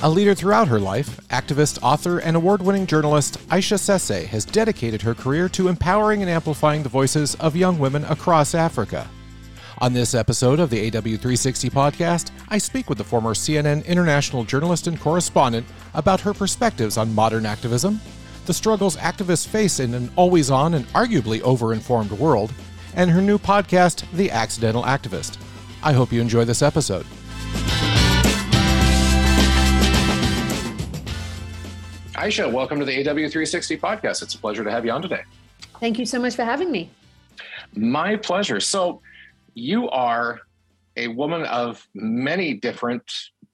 A leader throughout her life, activist, author, and award winning journalist Aisha Sesay has dedicated her career to empowering and amplifying the voices of young women across Africa. On this episode of the AW360 podcast, I speak with the former CNN international journalist and correspondent about her perspectives on modern activism, the struggles activists face in an always on and arguably over-informed world, and her new podcast, The Accidental Activist. I hope you enjoy this episode. Aisha, welcome to the AW360 podcast. It's a pleasure to have you on today. Thank you so much for having me. My pleasure. So, you are a woman of many different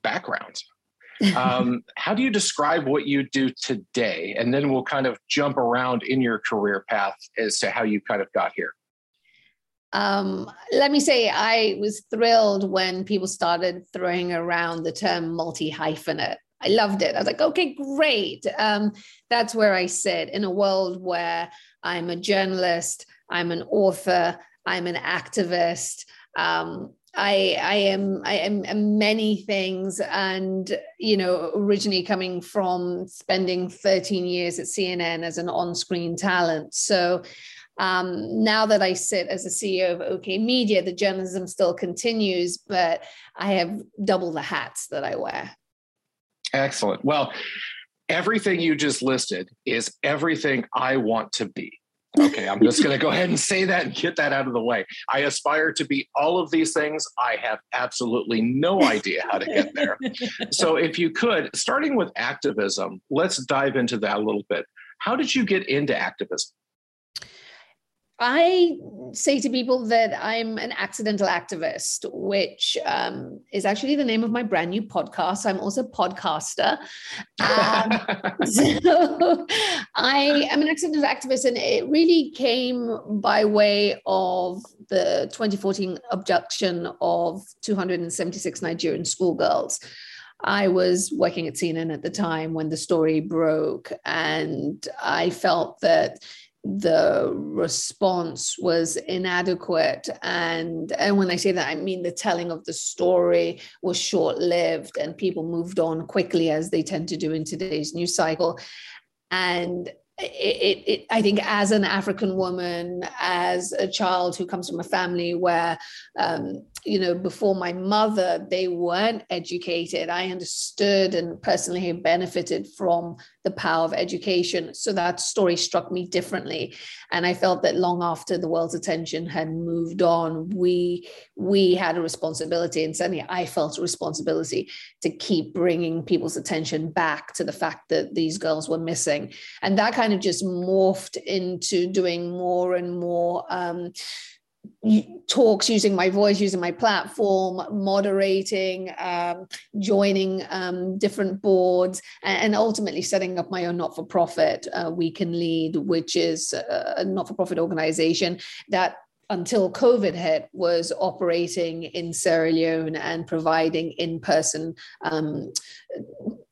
backgrounds. Um, how do you describe what you do today? And then we'll kind of jump around in your career path as to how you kind of got here. Um, let me say, I was thrilled when people started throwing around the term multi hyphenate. I loved it. I was like, okay, great. Um, that's where I sit in a world where I'm a journalist, I'm an author, I'm an activist. Um, I, I am I am many things, and you know, originally coming from spending 13 years at CNN as an on-screen talent. So um, now that I sit as a CEO of OK Media, the journalism still continues, but I have double the hats that I wear. Excellent. Well, everything you just listed is everything I want to be. Okay, I'm just going to go ahead and say that and get that out of the way. I aspire to be all of these things. I have absolutely no idea how to get there. so, if you could, starting with activism, let's dive into that a little bit. How did you get into activism? I say to people that I'm an accidental activist, which um, is actually the name of my brand new podcast. I'm also a podcaster. Um, so I am an accidental activist, and it really came by way of the 2014 abduction of 276 Nigerian schoolgirls. I was working at CNN at the time when the story broke, and I felt that the response was inadequate. And and when i say that i mean the telling of the story was short lived and people moved on quickly as they tend to do in today's news cycle. And it, it, it, I think as an African woman, as a child who comes from a family where um, you know, before my mother, they weren't educated. I understood and personally benefited from the power of education. So that story struck me differently. And I felt that long after the world's attention had moved on, we we had a responsibility, and certainly I felt a responsibility to keep bringing people's attention back to the fact that these girls were missing. And that kind of just morphed into doing more and more. Um, talks using my voice, using my platform, moderating, um, joining um, different boards, and, ultimately setting up my own not for profit, uh, We Can Lead, which is a not for profit organization that until COVID hit, was operating in Sierra Leone and providing in person um,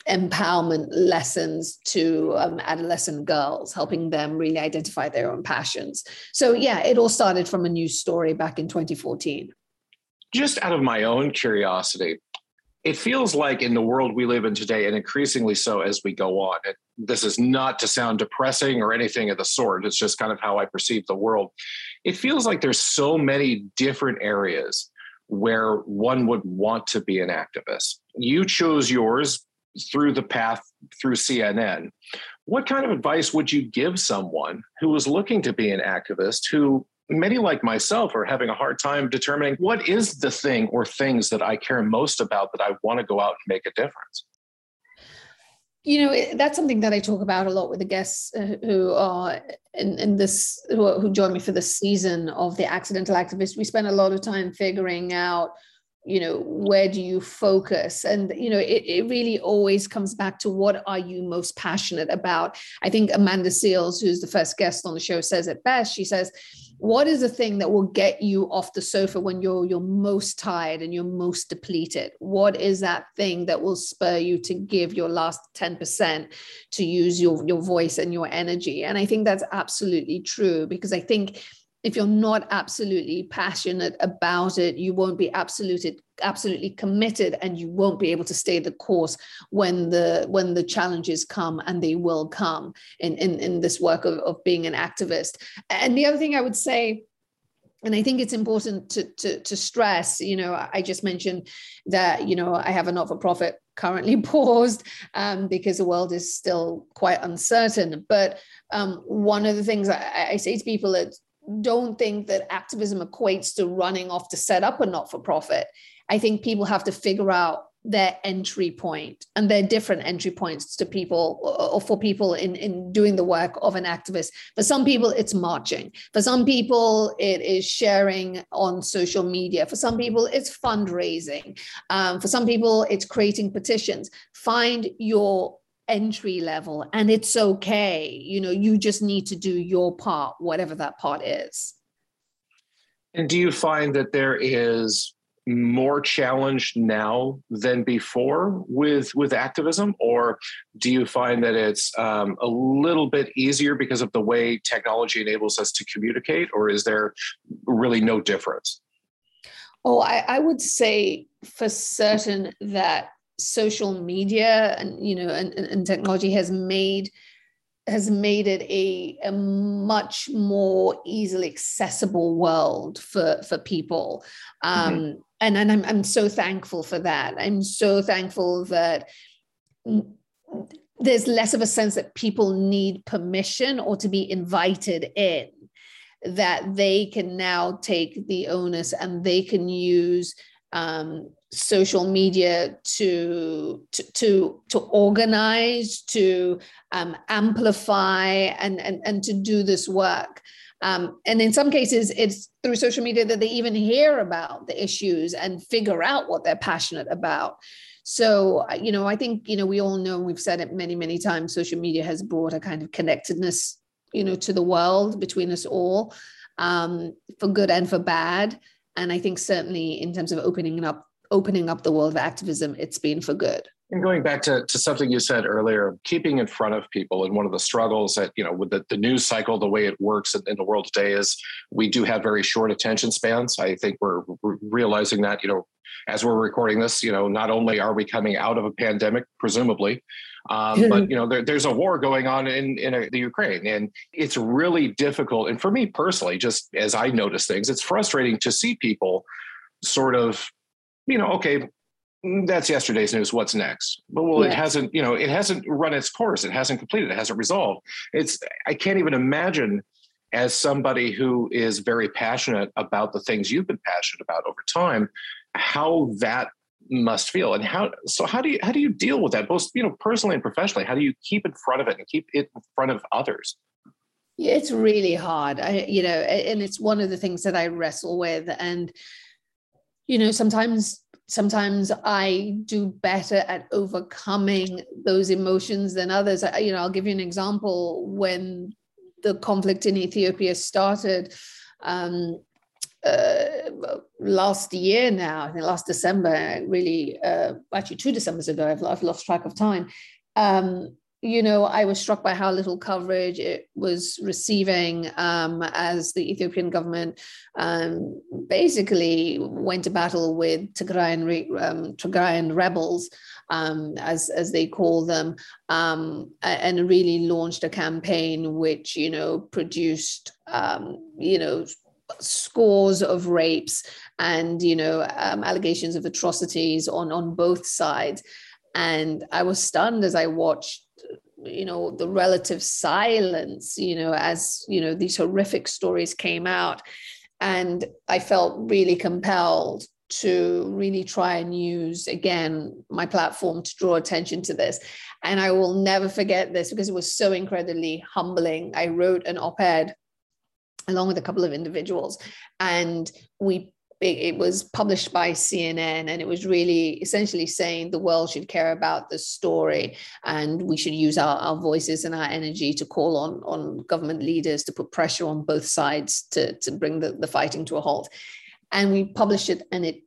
empowerment lessons to um, adolescent girls, helping them really identify their own passions. So, yeah, it all started from a news story back in 2014. Just out of my own curiosity, it feels like in the world we live in today, and increasingly so as we go on, this is not to sound depressing or anything of the sort. It's just kind of how I perceive the world. It feels like there's so many different areas where one would want to be an activist. You chose yours through the path through CNN. What kind of advice would you give someone who is looking to be an activist who many like myself are having a hard time determining what is the thing or things that I care most about that I want to go out and make a difference? You know, that's something that I talk about a lot with the guests uh, who are in, in this, who, who join me for this season of the Accidental Activist. We spend a lot of time figuring out you know where do you focus? And you know it, it really always comes back to what are you most passionate about? I think amanda seales who's the first guest on the show says it best. She says what is the thing that will get you off the sofa when you're you're most tired and you're most depleted? What is that thing that will spur you to give your last 10% to use your your voice and your energy? And i think that's absolutely true because i think if you're not absolutely passionate about it you won't be absolutely absolutely committed and you won't be able to stay the course when the when the challenges come and they will come in in, in this work of, of being an activist and the other thing i would say and I think it's important to, to, to stress, you know, I just mentioned that, you know, I have a not-for-profit currently paused um, because the world is still quite uncertain. But um, one of the things I, I say to people is don't think that activism equates to running off to set up a not for profit. I think people have to figure out their entry point and there are different entry points to people or for people in, in doing the work of an activist. For some people it's marching. For some people it is sharing on social media. For some people it's fundraising. Um, for some people it's creating petitions. Find your entry level and it's okay. You know you just need to do your part whatever that part is. And do you find that there is more challenged now than before with with activism? Or do you find that it's um, a little bit easier because of the way technology enables us to communicate? Or is there really no difference? Oh i, I would say for certain that social media and you know and, and technology has made has made it a, a much more easily accessible world for for people um mm-hmm. and and I'm, I'm so thankful for that i'm so thankful that there's less of a sense that people need permission or to be invited in that they can now take the onus and they can use um, social media to to to, to organize to um, amplify and, and and to do this work. Um, and in some cases it's through social media that they even hear about the issues and figure out what they're passionate about. So you know i think you know we all know we've said it many many times social media has brought a kind of connectedness you know to the world between us all um, for good and for bad. And i think certainly in terms of opening up opening up the world of activism, it's been for good. And going back to, to something you said earlier, keeping in front of people and one of the struggles that, you know, with the, the news cycle, the way it works in, in the world today is we do have very short attention spans. I think we're, realizing that, you know, as we're recording this, you know, not only are we coming out of a pandemic, presumably, um, but you know, there, there's a war going on in in a, the Ukraine, and it's really difficult. And for me personally, just as I notice things, it's frustrating to see people sort of you know, okay, mm, that's yesterday's news. What's next? But well, it hasn't, you know, it hasn't run its course. It hasn't completed. It hasn't resolved. It's, I can't even imagine as somebody who is very passionate about the things you've been passionate about over time, how that must feel and how so how do you how do you deal with that both you know personally and professionally how do you keep in front of it and keep it in front of others it's really hard I, you know and it's one of the things that i wrestle with and you know sometimes sometimes i do better at overcoming those emotions than others I, you know i'll give you an example when the conflict in ethiopia started um, uh, last year now, I think last December, really, uh, actually two Decembers ago, I've, I've lost track of time. Um, you know, I was struck by how little coverage it was receiving um, as the Ethiopian government um, basically went to battle with Tigrayan, um, Tigrayan rebels, um, as, as they call them, um, and really launched a campaign which, you know, produced, um, you know, scores of rapes and, you know, allegations of atrocities on, on both sides. And I was stunned as I watched you know the relative silence you know as you know these horrific stories came out. And i felt really compelled to really try and use again my platform to draw attention to this. And i will never forget this because it was so incredibly humbling. I wrote an op-ed along with a couple of individuals and we it was published by CNN and it was really essentially saying the world should care about the story and we should use our, our voices and our energy to call on, on government leaders to put pressure on both sides to, to bring the, the fighting to a halt. And we published it and it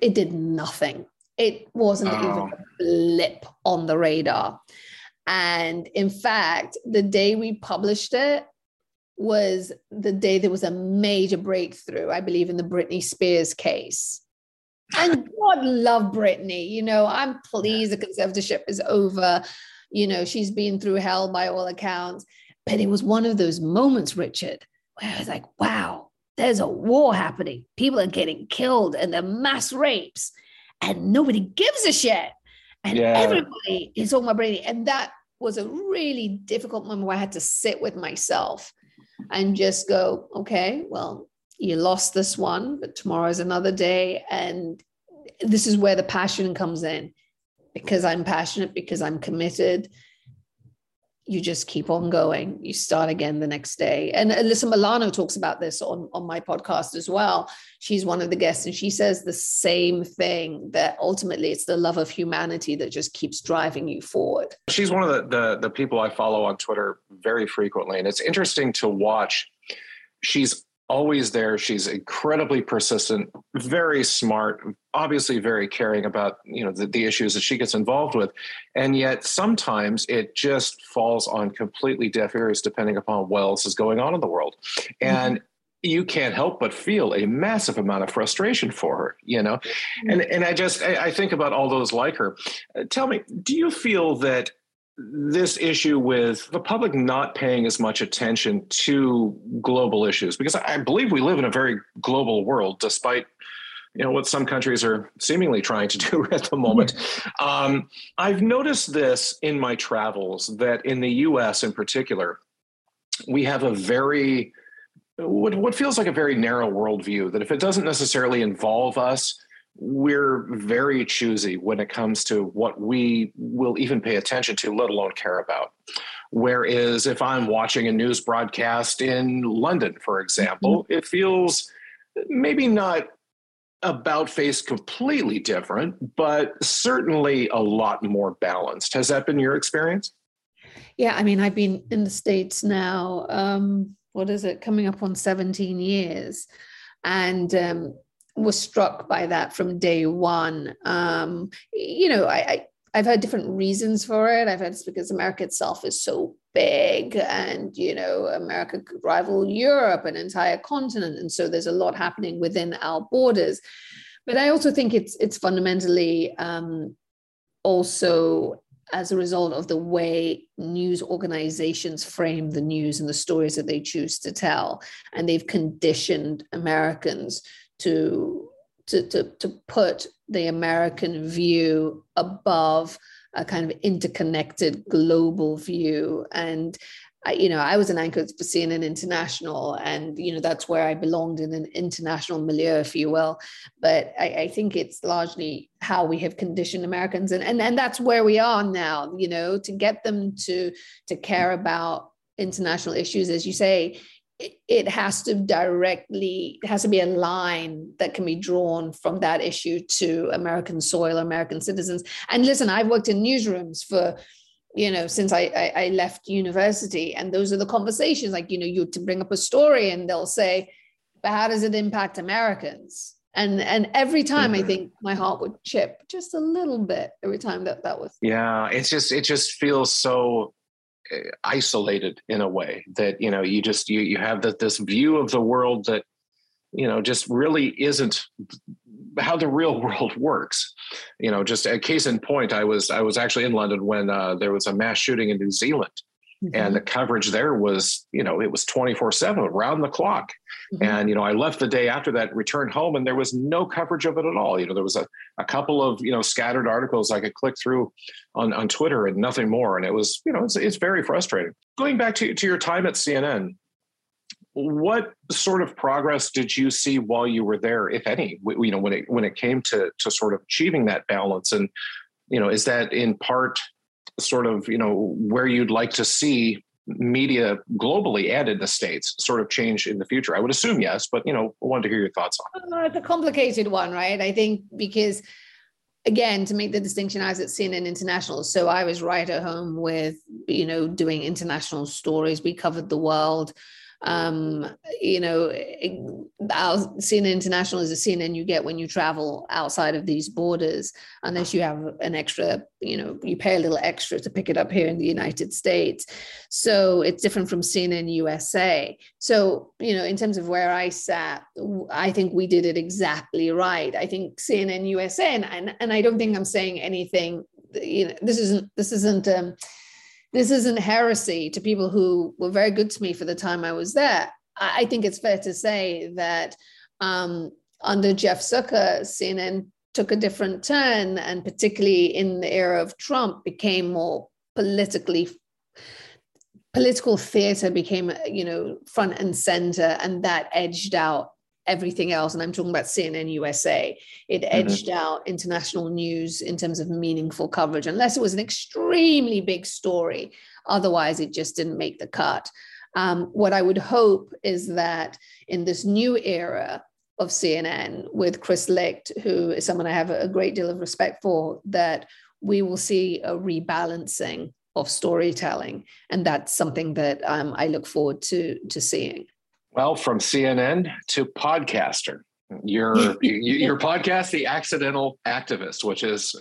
it did nothing. It wasn't oh. even a blip on the radar. And in fact, the day we published it, was the day there was a major breakthrough, I believe, in the Britney Spears case. And God love Britney. You know, I'm pleased the conservatorship is over. You know, she's been through hell by all accounts. But it was one of those moments, Richard, where I was like, wow, there's a war happening. People are getting killed and the mass rapes, and nobody gives a shit. And yeah. everybody is talking about Britney. And that was a really difficult moment where I had to sit with myself and just go, okay, well, you lost this one, but tomorrow is another day. And this is where the passion comes in because I'm passionate, because I'm committed. You just keep on going. You start again the next day. And Alyssa Milano talks about this on, on my podcast as well. She's one of the guests, and she says the same thing that ultimately it's the love of humanity that just keeps driving you forward. She's one of the, the, the people I follow on Twitter very frequently. And it's interesting to watch. She's always there. She's incredibly persistent, very smart, obviously very caring about you know the, the, issues that she gets involved with, and yet sometimes it just falls on completely deaf ears depending upon what else is going on in the world, and. Mm-hmm. You can't help but feel a massive amount of frustration for her, you know, mm-hmm. and and I just I, I think about all those like her. Uh, tell me, do you feel that this issue with the public not paying as much attention to global issues because I believe we live in a very global world, despite you know what some countries are seemingly trying to do at the moment. Um, I've noticed this in my travels that in the U.S. in particular, we have a very what, what feels like a very narrow worldview that if it doesn't necessarily involve us we're very choosy when it comes to what we will even pay attention to, let alone care about. Whereas if I'm watching a news broadcast in London, for example, mm-hmm. it feels maybe not about face completely different, but certainly a lot more balanced. Has that been your experience? Yeah, I mean, I've been in the States now, um, what is it, coming up on 17 years. And um, was struck by that from day one. Um, you know, I, I I've had different reasons for it. I've had it's because America itself is so big, and you know, America could rival Europe, an entire continent, and so there's a lot happening within our borders. But I also think it's it's fundamentally um, also as a result of the way news organizations frame the news and the stories that they choose to tell, and they've conditioned Americans to to, to, to put the American view above a kind of interconnected global view. And I, you know, I was an anchor for CNN International, and you know that's where I belonged in an international milieu, if you will. But I, I, think it's largely how we have conditioned Americans, and, and and that's where we are now. You know, to get them to to care about international issues, as you say, it has to directly it has to be a line that can be drawn from that issue to american soil american citizens and listen i've worked in newsrooms for you know since I, I, I left university and those are the conversations like you know you to bring up a story and they'll say but how does it impact americans and and every time mm-hmm. i think my heart would chip just a little bit every time that that was yeah it's just it just feels so isolated in a way that you know you just you you have that this view of the world that you know just really isn't how the real world works. You know just a case in point i was i was actually in london when uh, there was a mass shooting in new zealand Mm-hmm. And the coverage there was, you know, it was 24 7 around the clock. Mm-hmm. And, you know, I left the day after that, returned home, and there was no coverage of it at all. You know, there was a, a couple of, you know, scattered articles I could click through on, on Twitter and nothing more. And it was, you know, it's, it's very frustrating. Going back to, to your time at CNN, what sort of progress did you see while you were there, if any, you know, when it, when it came to, to sort of achieving that balance? And, you know, is that in part sort of you know where you'd like to see media globally and in the states sort of change in the future? I would assume yes, but you know, I wanted to hear your thoughts on it. It's a complicated one, right? I think because again to make the distinction as it's seen in international so i was right at home with you know doing international stories we covered the world um, you know, our CNN International is a CNN you get when you travel outside of these borders, unless you have an extra, you know, you pay a little extra to pick it up here in the United States. So it's different from CNN USA. So, you know, in terms of where I sat, I think we did it exactly right. I think CNN USA, and, and, and I don't think I'm saying anything, you know, this isn't, this isn't, um, this isn't heresy to people who were very good to me for the time I was there. I, think it's fair to say that um, under Jeff Zucker, CNN took a different turn, and particularly in the era of Trump, became more politically political theater became you know front and center and that edged out everything else, and I'm talking about CNN USA, it mm-hmm. edged mm-hmm. out international news in terms of meaningful coverage, unless it was an extremely big story. Otherwise, it just didn't make the cut. Um, what I would hope is that in this new era of CNN with Chris Licht, who is someone I have a great deal of respect for, that we will see a rebalancing of storytelling. And that's something that um, I look forward to, to seeing. Well, from CNN to podcaster. Your your podcast, The Accidental Activist, which is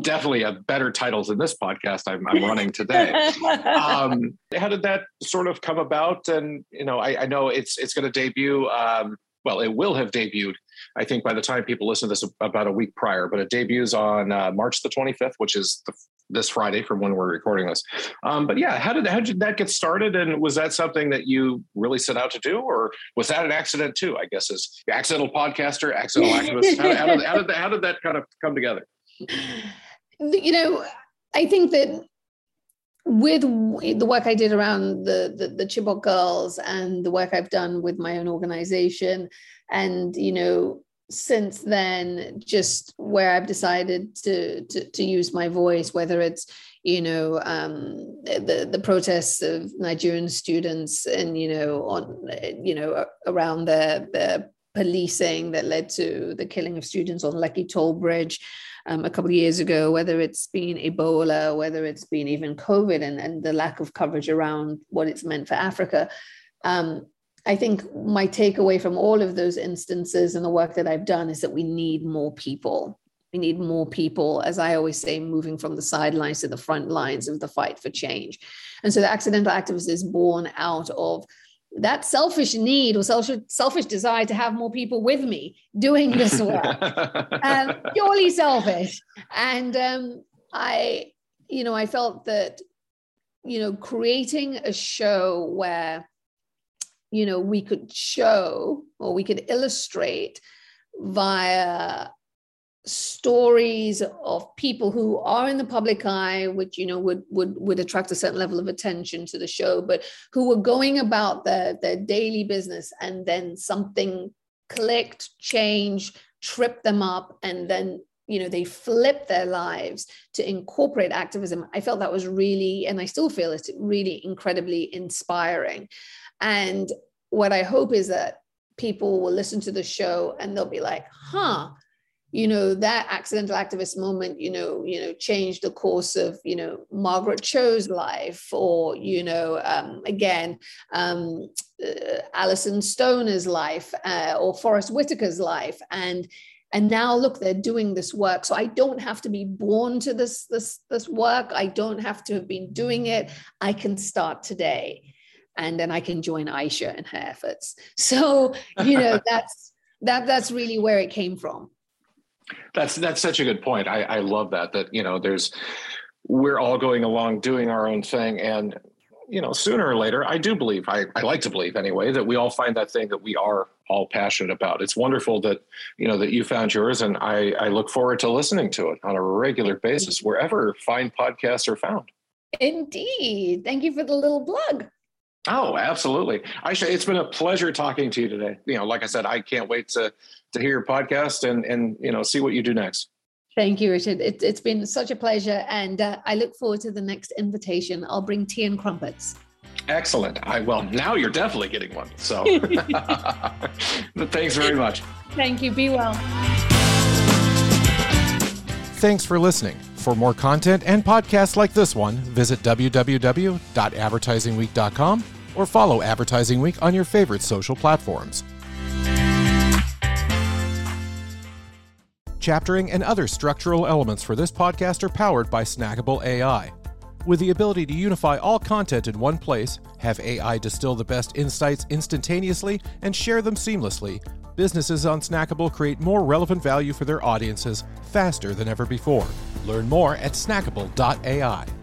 definitely a better title than this podcast I'm, I'm running today. um, how did that sort of come about? And you know, I, I know it's it's going to debut. Um, well, it will have debuted. I think by the time people listen to this, about a week prior, but it debuts on uh, March the 25th, which is the this Friday from when we're recording this. Um, but yeah, how did how did that get started? And was that something that you really set out to do, or was that an accident too? I guess as accidental podcaster, accidental activist. How, how, did, how, did that, how did that kind of come together? You know, I think that with the work I did around the, the, the Chibok girls and the work I've done with my own organization, and you know since then just where i've decided to, to, to use my voice whether it's you know um, the the protests of nigerian students and you know on you know around the the policing that led to the killing of students on Lekki Toll Bridge um, a couple of years ago, whether it's been Ebola, whether it's been even COVID and, and the lack of coverage around what it's meant for Africa. Um, I think my takeaway from all of those instances and the work that I've done is that we need more people. We need more people, as I always say, moving from the sidelines to the front lines of the fight for change. And so the accidental activist is born out of that selfish need or selfish, selfish desire to have more people with me doing this work, um, purely selfish. And um, I, you know, I felt that, you know, creating a show where you know we could show or we could illustrate via stories of people who are in the public eye which you know would would would attract a certain level of attention to the show but who were going about their their daily business and then something clicked changed tripped them up and then you know they flipped their lives to incorporate activism. I felt that was really and i still feel it really incredibly inspiring and what I hope is that people will listen to the show and they'll be like, huh, you know, that accidental activist moment, you know, you know, changed the course of, you know, Margaret Cho's life, or, you know, um, again, um, uh, Alyson Stoner's life, uh, or Forest Whitaker's life. And and now look they're doing this work. So i don't have to be born to this this this work. I don't have to have been doing it. I can start today and then I can join Aisha in her efforts. So, you know, that's that that's really where it came from. That's that's such a good point. I, I love that. That you know, there's we're all going along doing our own thing, and you know, sooner or later, I do believe. I, I like to believe anyway that we all find that thing that we are all passionate about. It's wonderful that you know that you found yours, and I I look forward to listening to it on a regular basis wherever fine podcasts are found. Indeed. Thank you for the little plug. Oh, absolutely. Aisha, it's been a pleasure talking to you today. You know, like I said, I can't wait to to hear your podcast and and you know see what you do next. Thank you, Richard. It, has been such a pleasure, and uh, I look forward to the next invitation. I'll bring tea and crumpets. Excellent. I well now you're definitely getting one. So thanks very much. Thank you. Be well. Thanks for listening. For more content and podcasts like this one, visit www.advertisingweek.com or follow Advertising Week on your favorite social platforms. Chaptering and other structural elements for this podcast are powered by Snackable AI. With the ability to unify all content in one place, have AI distill the best insights instantaneously, and share them seamlessly, businesses on Snackable create more relevant value for their audiences faster than ever before. Learn more at snackable.ai.